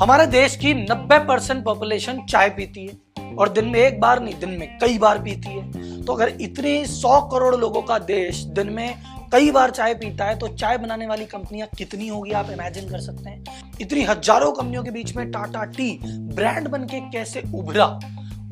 हमारे देश की 90 परसेंट पॉपुलेशन चाय पीती है और दिन में एक बार नहीं, दिन में कई बार पीती है। तो अगर इतने 100 करोड़ लोगों का देश दिन में कई बार चाय पीता है तो चाय बनाने वाली कंपनियाँ कितनी होगी आप इमेजिन कर सकते हैं। इतनी हज़ारों कंपनियों के बीच में टाटा टी ब्रांड बन के कैसे उभरा?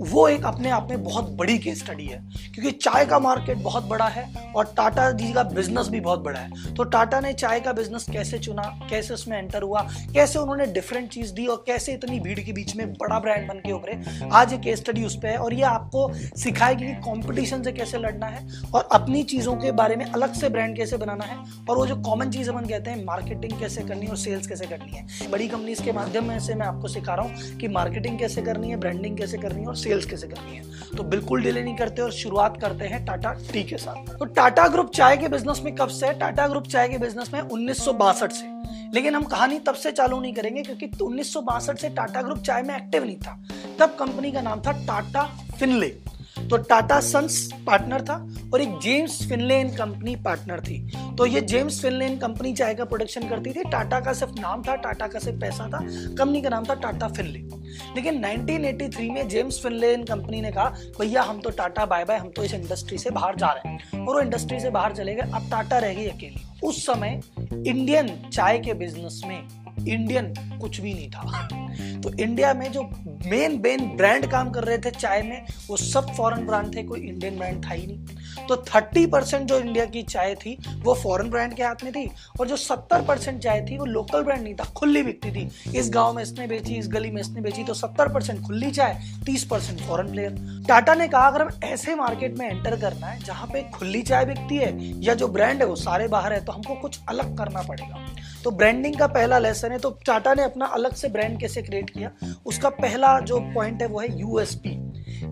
वो एक अपने आप में बहुत बड़ी केस स्टडी है, क्योंकि चाय का मार्केट बहुत बड़ा है और टाटा जी का बिज़नेस भी बहुत बड़ा है। तो टाटा ने चाय का बिज़नेस कैसे चुना, कैसे उसमें एंटर हुआ, कैसे उन्होंने डिफरेंट चीज़ दी और कैसे इतनी भीड़ के बीच में बड़ा ब्रांड बन के उभरे, आज ये केस स्टडी उस पर है और ये आपको सिखाएगी कि कॉम्पिटिशन से कैसे लड़ना है और अपनी चीज़ों के बारे में अलग से ब्रांड कैसे बनाना है और वो जो कॉमन चीज़ अपन कहते हैं मार्केटिंग कैसे करनी है और सेल्स कैसे करनी है। बड़ी कंपनीज़ के माध्यम से मैं आपको सिखा रहा हूँ कि मार्केटिंग कैसे करनी है ब्रांडिंग कैसे करनी है और सेल्स कैसे करनी है? तो बिल्कुल डिले नहीं करते और शुरुआत करते हैं टाटा टी के साथ। तो टाटा ग्रुप चाय के बिज़नेस में कब से टाटा ग्रुप चाय के बिज़नेस में उन्नीस सौ बासठ से। लेकिन हम कहानी तब से चालू नहीं करेंगे क्योंकि उन्नीस सौ बासठ से टाटा ग्रुप चाय में एक्टिव नहीं था। तब कंपनी का नाम था टाटा फिनले। तो टाटा सन्स पार्टनर था और एक जेम्स फिनलेन कंपनी पार्टनर थी। तो ये जेम्स फिनलेन कंपनी चाय का प्रोडक्शन करती थी, टाटा का सिर्फ़ नाम था, टाटा का सिर्फ़ पैसा था, कंपनी का नाम था टाटा फिनले लेकिन 1983 में जेम्स फिनलेन कंपनी ने कहा, भैया, हम तो टाटा, बाय बाय, हम तो इस इंडस्ट्री से बाहर जा रहे हैं। और वो इंडस्ट्री से बाहर चले गए, अब टाटा रह गई अकेली। उस समय इंडियन चाय के बिज़नेस में इंडियन कुछ भी नहीं था। तो इंडिया में जो मेन मेन ब्रांड काम कर रहे थे चाय में, वो सब फॉरेन ब्रांड थे, कोई इंडियन ब्रांड था ही नहीं। तो 30 परसेंट जो इंडिया की चाय थी, वो फॉरेन ब्रांड के हाथ में थी और जो 70 परसेंट चाय थी, वो लोकल ब्रांड नहीं था, खुली बिकती थी। इस गाँव में इसने बेची, इस गली में इसने बेची तो 70 परसेंट खुली चाय 30 परसेंट फॉरन प्लेयर टाटा ने कहा, अगर हम ऐसे मार्केट में एंटर करना है, जहाँ पे खुली चाय बिकती है या जो ब्रांड है, वो सारे बाहर है तो हमको कुछ अलग करना पड़ेगा। तो ब्रांडिंग का पहला लेसन है तो टाटा ने अपना अलग से ब्रांड कैसे क्रिएट किया? उसका पहला जो पॉइंट है, वो है यूएसपी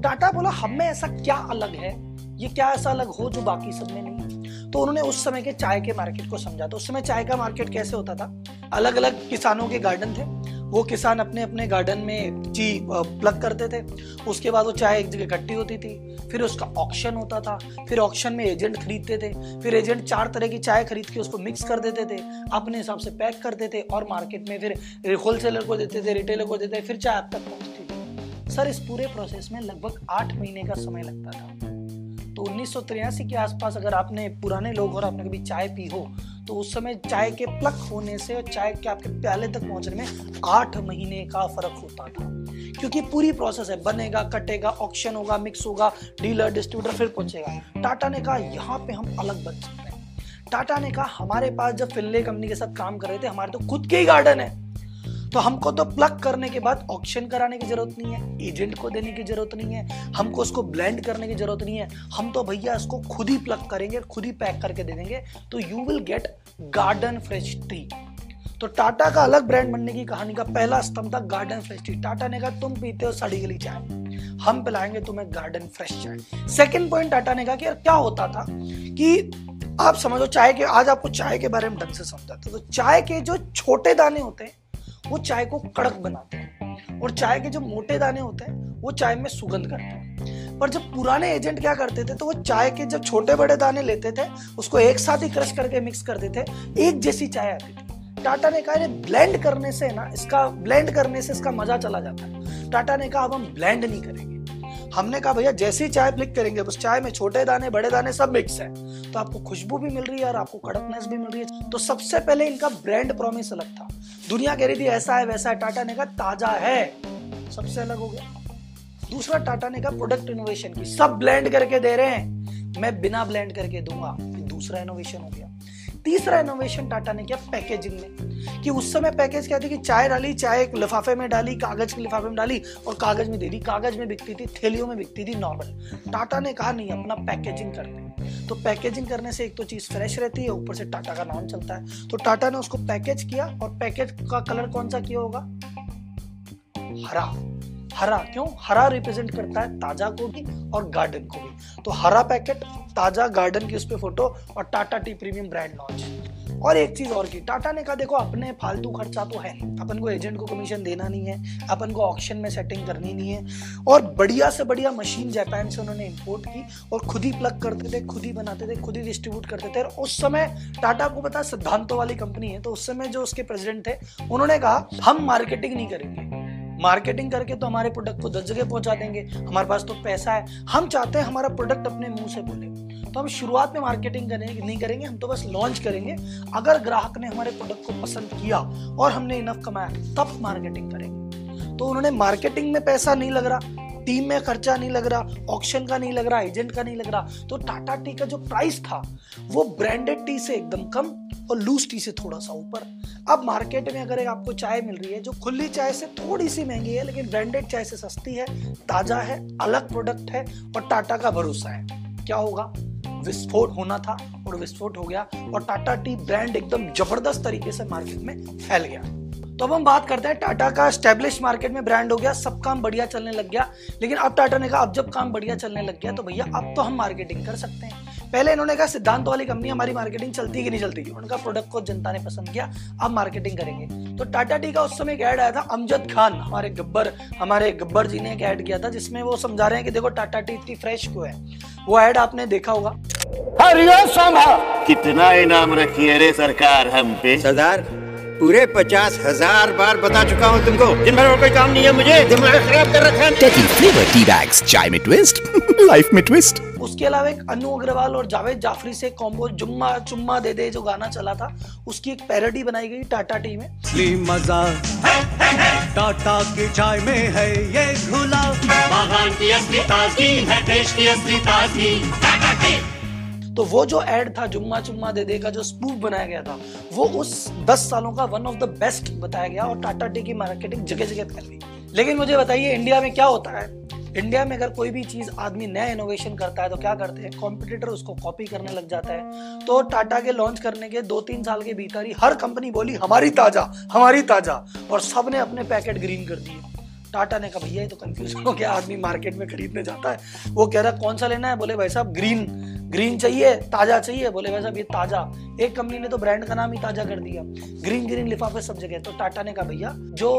टाटा बोला, हमें ऐसा क्या अलग है? ये क्या ऐसा अलग हो जो बाकी सब में नहीं तो उन्होंने उस समय के चाय के मार्केट को समझा। तो उस समय चाय का मार्केट कैसे होता था? अलग अलग किसानों के गार्डन थे। वो किसान अपने अपने गार्डन में ची प्लग करते थे। उसके बाद वो चाय एक जगह इकट्ठी होती थी। फिर उसका ऑक्शन होता था। फिर ऑक्शन में एजेंट खरीदते थे। फिर एजेंट चार तरह की चाय खरीद के उसको मिक्स कर देते थे। अपने हिसाब से पैक करते थे और मार्केट में फिर होलसेलर को देते थे रिटेलर को देते थे, फिर चाय आप तक पहुँचती थी। सर, इस पूरे प्रोसेस में लगभग आठ महीने का समय लगता था। तो उन्नीस सौ तिरासी के आसपास अगर आपने पुराने लोग और आपने कभी चाय पी हो तो उस समय चाय के प्लक होने से और चाय के आपके प्याले तक पहुँचने में आठ महीने का फ़र्क होता था। क्योंकि पूरी प्रोसेस है, बनेगा, कटेगा ऑक्शन होगा मिक्स होगा डीलर डिस्ट्रीब्यूटर फिर पहुंचेगा। टाटा ने कहा, यहाँ पे हम अलग बन सकते हैं। टाटा ने कहा, हमारे पास जब फिल्ले कंपनी के साथ काम कर रहे थे, हमारे तो खुद के ही गार्डन है। तो हमको तो प्लग करने के बाद ऑक्शन कराने की ज़रूरत नहीं है एजेंट को देने की ज़रूरत नहीं है, हमको उसको ब्लेंड करने की ज़रूरत नहीं है। हम तो भैया इसको खुद ही प्लग करेंगे, खुद ही पैक करके दे देंगे तो you will get garden fresh tea तो टाटा का अलग ब्रांड बनने की कहानी का पहला स्तंभ था गार्डन फ्रेश टी टाटा ने कहा, तुम पीते हो सड़ी गली चाय। हम पिलाएँगे तुम्हें गार्डन फ्रेश चाय. सेकंड पॉइंट टाटा ने कहा कि यार क्या होता था कि आप समझो चाय के, आज आपको चाय के बारे में ढंग से समझाते तो चाय के जो छोटे दाने होते हैं वो चाय को कड़क बनाते हैं। और चाय के जो मोटे दाने होते हैं, वो चाय में सुगंध करते हैं। पर जब पुराने एजेंट क्या करते थे तो वो चाय के जब छोटे बड़े दाने लेते थे, उसको एक साथ ही क्रश करके मिक्स करते थे, एक जैसी चाय आती थी। टाटा ने कहा ब्लेंड करने से ना, इसका ब्लेंड करने से इसका मज़ा चला जाता है। टाटा ने कहा, अब हम ब्लेंड नहीं करेंगे। हमने कहा, भैया, जैसी चाय फ्लिक करेंगे उस चाय में छोटे दाने, बड़े दाने सब मिक्स है। तो आपको खुशबू भी मिल रही है और आपको कड़कनेस भी मिल रही है। तो सबसे पहले इनका ब्रांड प्रोमिस अलग था। दुनिया कह रही थी, ऐसा है, वैसा है, टाटा ने कहा, ताज़ा है। सबसे अलग हो गया। दूसरा, टाटा ने कहा प्रोडक्ट इनोवेशन की सब ब्लेंड करके दे रहे हैं। मैं बिना ब्लेंड करके दूँगा। दूसरा इनोवेशन हो गया। तीसरा इनोवेशन टाटा ने किया पैकेजिंग में, कि उस समय पैकेज क्या थी कि चाय डाली, चाय एक लिफाफे में डाली, कागज़ के लिफाफे में डाली और कागज़ में दे दी। कागज़ में बिकती थी, थैलियों में बिकती थी नॉर्मल टाटा ने कहा, नहीं, अपना पैकेजिंग करते तो पैकेजिंग करने से एक तो चीज़ फ्रेश रहती है, ऊपर से टाटा का नाम चलता है। तो टाटा ने उसको पैकेज किया और पैकेज का कलर कौन सा किया होगा? हरा। हरा, क्यों? हरा रिप्रेजेंट करता है ताज़ा को भी और गार्डन को भी। तो हरा पैकेट ताज़ा गार्डन की उस पर फ़ोटो और Tata tea premium brand launch और एक चीज़ और की टाटा ने कहा, देखो, अपने फालतू खर्चा तो है। अपन को एजेंट को कमीशन देना नहीं है, अपन को ऑक्शन में सेटिंग करनी नहीं है। और बढ़िया से बढ़िया मशीन जापान से उन्होंने इंपोर्ट की और खुद ही प्लग करते थे, खुद ही बनाते थे, खुद ही डिस्ट्रीब्यूट करते थे। और उस समय टाटा को पता सिद्धांतों वाली कंपनी है तो उस समय जो उसके प्रेसिडेंट थे, उन्होंने कहा, हम मार्केटिंग नहीं करेंगे। मार्केटिंग करके तो हमारे प्रोडक्ट को दस जगह पहुँचा देंगे। हमारे पास तो पैसा है। हम चाहते हैं हमारा प्रोडक्ट अपने मुँह से बोले। तो हम शुरुआत में मार्केटिंग करेंगे नहीं करेंगे, हम तो बस लॉन्च करेंगे। अगर ग्राहक ने हमारे प्रोडक्ट को पसंद किया और हमने इनफ कमाया, तब मार्केटिंग करेंगे। तो उन्होंने मार्केटिंग में पैसा नहीं लग रहा। टीम में खर्चा नहीं लग रहा ऑक्शन का नहीं लग रहा एजेंट का नहीं लग रहा तो टाटा टी का जो प्राइस था, वो ब्रांडेड टी से एकदम कम और लूज टी से थोड़ा सा ऊपर। अब मार्केट में अगर आपको चाय मिल रही है, जो खुली चाय से थोड़ी सी महँगी है, लेकिन ब्रांडेड चाय से सस्ती है, ताज़ा है, अलग प्रोडक्ट है और टाटा का भरोसा है। क्या होगा? विस्फोट होना था और विस्फोट हो गया और टाटा टी ब्रांड एकदम ज़बरदस्त तरीके से मार्केट में फैल गया। तो अब हम बात करते हैं टाटा का स्टेब्लिश मार्केट में ब्रांड हो गया सब काम बढ़िया चलने लग गया। लेकिन अब टाटा ने कहा अब जब काम बढ़िया चलने लग गया तो भैया अब तो हम मार्केटिंग कर सकते हैं। पहले इन्होंने कहा सिद्धांत वाली कंपनी हमारी मार्केटिंग चलती कि नहीं चलती उनका प्रोडक्ट को जनता ने पसंद किया अब मार्केटिंग करेंगे। तो टाटा टी का उस समय एक ऐड आया था अमजद खान हमारे गब्बर हमारे गब्बर जी ने एक ऐड किया था जिसमें वो समझा रहे हैं कि देखो टाटा टी इतनी फ्रेश क्यों है। वो ऐड आपने देखा होगा। कितना इनाम रखी है रे सरकार हम पे। सरदार पूरे पचास हज़ार बार बता चुका हूँ तुमको। दिन भर और कोई काम नहीं है मुझे। दिमाग खराब कर रखा है। टेकी फ्लेवर टी बैग्स चाय में ट्विस्ट लाइफ में ट्विस्ट उसके अलावा एक अनु अग्रवाल और जावेद जाफरी से कॉम्बो जुम्मा चुम्मा दे दे जो गाना चला था उसकी एक पैरोडी बनाई गई टाटा टी में। मज़ा टाटा की चाय में है ये घुला। की असली ताजगी है देश की असली ताजगी। तो वो जो एड था, जुम्मा चुम्मा दे दे का, जो स्पूफ बनाया गया था, वो उस 10 सालों का वन ऑफ़ द बेस्ट बताया गया और टाटा टी की मार्केटिंग जगह जगह फैल गई लेकिन मुझे बताइए इंडिया में क्या होता है? इंडिया में अगर कोई भी चीज़ आदमी नया इनोवेशन करता है तो क्या करते हैं? कॉम्पिटिटर उसको कॉपी करने लग जाता है। तो टाटा के लॉन्च करने के दो तीन साल के भीतर ही हर कंपनी बोली, हमारी ताज़ा हमारी ताज़ा। और सबने अपने पैकेट ग्रीन कर दिए। टाटा ने कहा, भैया, ये तो कंफ्यूज हो गया, आदमी मार्केट में खरीदने जाता है। वो कह रहा, कौन सा लेना है? बोले, भाई साहब ग्रीन ग्रीन चाहिए, ताज़ा चाहिए। बोले, भाई साहब, ये ताज़ा। एक कंपनी ने तो ब्रांड का नाम ही ताज़ा कर दिया। ग्रीन ग्रीन लिफाफे सब जगह तो टाटा ने कहा, भैया, जो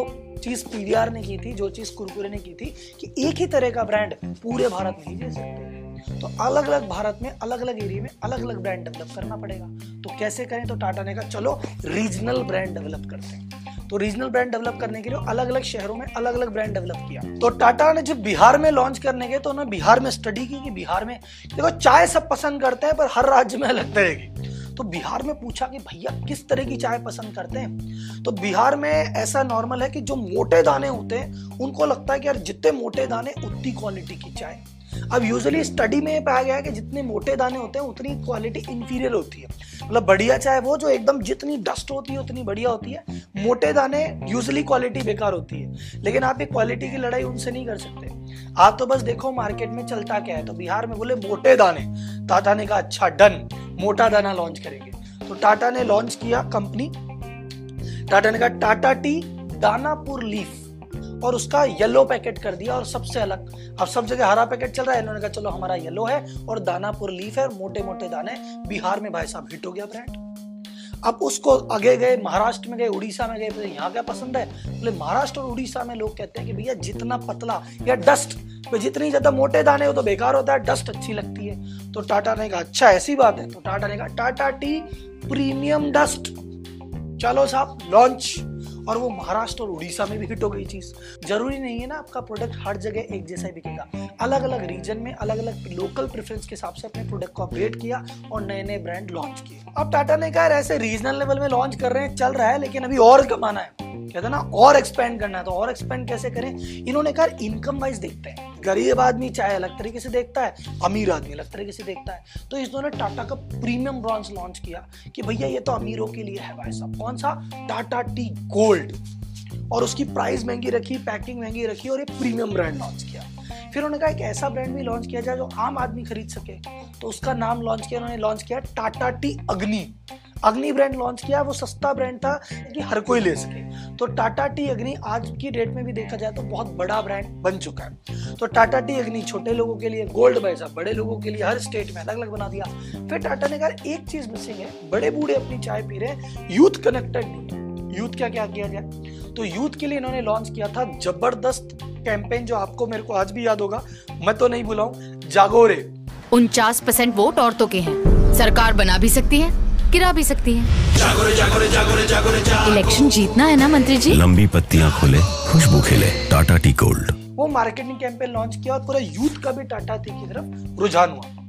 चीज़ पीवीआर ने की थी, जो चीज़ कुरकुरे ने की थी, कि एक ही तरह का ब्रांड पूरे भारत में ही दे सकते तो अलग अलग भारत में अलग अलग एरिया में अलग अलग ब्रांड डेवलप करना पड़ेगा। तो कैसे करें? तो टाटा ने कहा, चलो रीजनल ब्रांड डेवलप करते हैं। तो रीजनल ब्रांड डेवलप करने के लिए अलग अलग शहरों में अलग अलग ब्रांड डेवलप किया। तो टाटा ने जब बिहार में लॉन्च करने के तो उन्होंने बिहार में स्टडी की कि बिहार में, देखो चाय सब पसंद करते हैं, पर हर राज्य में अलग तरह की। तो बिहार में पूछा कि भैया किस तरह की चाय पसंद करते हैं? तो बिहार में ऐसा नॉर्मल है कि जो मोटे दाने होते हैं, उनको लगता है कि यार जितने मोटे दाने, उतनी क्वालिटी की चाय। अब यूजुअली स्टडी में पाया गया है कि जितने मोटे दाने होते हैं, उतनी क्वालिटी इंफीरियर होती है। मतलब बढ़िया चाय वो जो एकदम जितनी डस्ट होती है, उतनी बढ़िया होती है। मोटे दाने यूजुअली क्वालिटी बेकार होती है। लेकिन आप एक क्वालिटी की लड़ाई उनसे नहीं कर सकते। आप तो बस देखो मार्केट में चलता क्या है। तो बिहार में बोले मोटे दाने। टाटा ने कहा अच्छा डन मोटा दाना लॉन्च करेंगे। तो टाटा ने लॉन्च किया कंपनी टाटा ने कहा, टाटा टी दानापुर लीफ और उसका येलो पैकेट कर दिया और सबसे अलग। अब सब जगह हरा पैकेट चल रहा है, इन्होंने कहा, चलो, हमारा येलो है और दानापुर लीफ है और मोटे मोटे दाने बिहार में भाई साहब हिट हो गया ब्रांड अब उसको आगे गए, महाराष्ट्र में गए, उड़ीसा में गए तो यहाँ क्या पसंद है? बोले, महाराष्ट्र और उड़ीसा में लोग कहते हैं कि भैया, जितना पतला या डस्ट जितनी ज़्यादा मोटे दाने हो तो बेकार होता है डस्ट अच्छी लगती है। तो टाटा ने कहा अच्छा ऐसी बात है। तो टाटा ने कहा, टाटा टी प्रीमियम डस्ट चलो साहब लॉन्च और वो महाराष्ट्र और उड़ीसा में भी हिट हो गई चीज़। ज़रूरी नहीं है ना आपका प्रोडक्ट हर जगह एक जैसा ही बिकेगा। अलग अलग रीजन में अलग अलग लोकल प्रेफरेंस के हिसाब से अपने प्रोडक्ट को अपग्रेड किया और नए नए ब्रांड लॉन्च किए। अब टाटा ने कहा ऐसे रीजनल लेवल में लॉन्च कर रहे हैं, चल रहा है, लेकिन अभी और कमाना है। कहते ना, और एक्सपेंड करना है तो और एक्सपेंड कैसे करें? इन्होंने कहा इनकम वाइज देखते हैं। गरीब आदमी चाहे अलग तरीके से देखता है, अमीर आदमी अलग तरीके से देखता है। तो इस दोनों टाटा का प्रीमियम ब्रॉन्ज लॉन्च किया कि भैया ये तो अमीरों के लिए है भाई साहब। कौन सा? Tata tea gold. और उसकी प्राइस महँगी रखी पैकिंग महँगी रखी और ये प्रीमियम ब्रांड लॉन्च किया। फिर उन्होंने कहा, एक ऐसा ब्रांड भी लॉन्च किया जाए जो आम आदमी खरीद सके। तो उसका नाम लॉन्च किया, उन्होंने लॉन्च किया टाटा टी अग्नि। अग्नि ब्रांड लॉन्च किया, वो सस्ता ब्रांड था कि हर कोई ले सके। तो टाटा टी अग्नि आज की डेट में भी देखा जाए तो बहुत बड़ा ब्रांड बन चुका है। तो टाटा टी अग्नि छोटे लोगों के लिए गोल्ड बैसा बड़े लोगों के लिए हर स्टेट में अलग अलग बना दिया। फिर टाटा ने कहा, एक चीज़ मिसिंग है, बड़े बूढ़े अपनी चाय पी रहे यूथ कनेक्टेड नहीं यूथ क्या क्या किया जाए? तो यूथ के लिए इन्होंने लॉन्च किया था ज़बरदस्त कैंपेन जो आपको मेरे को आज भी याद होगा। मैं तो नहीं भुलाऊं, जागोरे। उनचास परसेंट वोट औरतों के हैं। सरकार बना भी सकती है? गिरा भी सकती है। इलेक्शन जीतना है ना मंत्री जी लंबी पत्तियाँ खोले खुशबू खिले टाटा टी गोल्ड। वो मार्केटिंग कैंपेन लॉन्च किया और पूरा यूथ का भी टाटा टी की तरफ़ रुझान हुआ।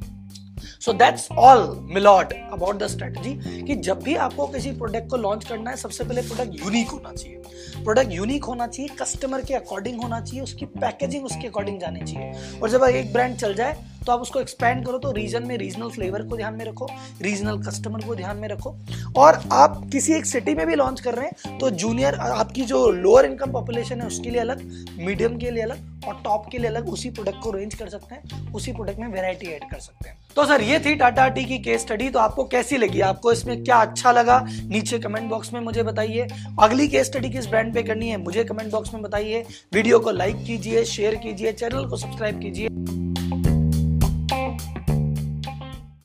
सो दैट्स ऑल मिलॉट अबाउट द स्ट्रेटजी कि जब भी आपको किसी प्रोडक्ट को लॉन्च करना है सबसे पहले प्रोडक्ट यूनिक होना चाहिए। प्रोडक्ट यूनिक होना चाहिए कस्टमर के अकॉर्डिंग होना चाहिए उसकी पैकेजिंग उसके अकॉर्डिंग जानी चाहिए। और जब एक ब्रांड चल जाए तो आप उसको एक्सपेंड करो तो रीजन में रीजनल फ्लेवर को ध्यान में रखो रीजनल कस्टमर को ध्यान में रखो। और आप किसी एक सिटी में भी लॉन्च कर रहे हैं तो जूनियर आपकी जो लोअर इनकम पॉपुलेशन है, उसके लिए अलग मीडियम के लिए अलग और टॉप के लिए अलग उसी प्रोडक्ट को रेंज कर सकते हैं, उसी प्रोडक्ट में वेराइटी ऐड कर सकते हैं। तो सर, ये थी टाटा टी की केस स्टडी तो आपको कैसी लगी? आपको इसमें क्या अच्छा लगा? नीचे कमेंट बॉक्स में मुझे बताइए। अगली केस स्टडी किस ब्रांड पे करनी है, मुझे कमेंट बॉक्स में बताइए। वीडियो को लाइक कीजिए शेयर कीजिए चैनल को सब्सक्राइब कीजिए।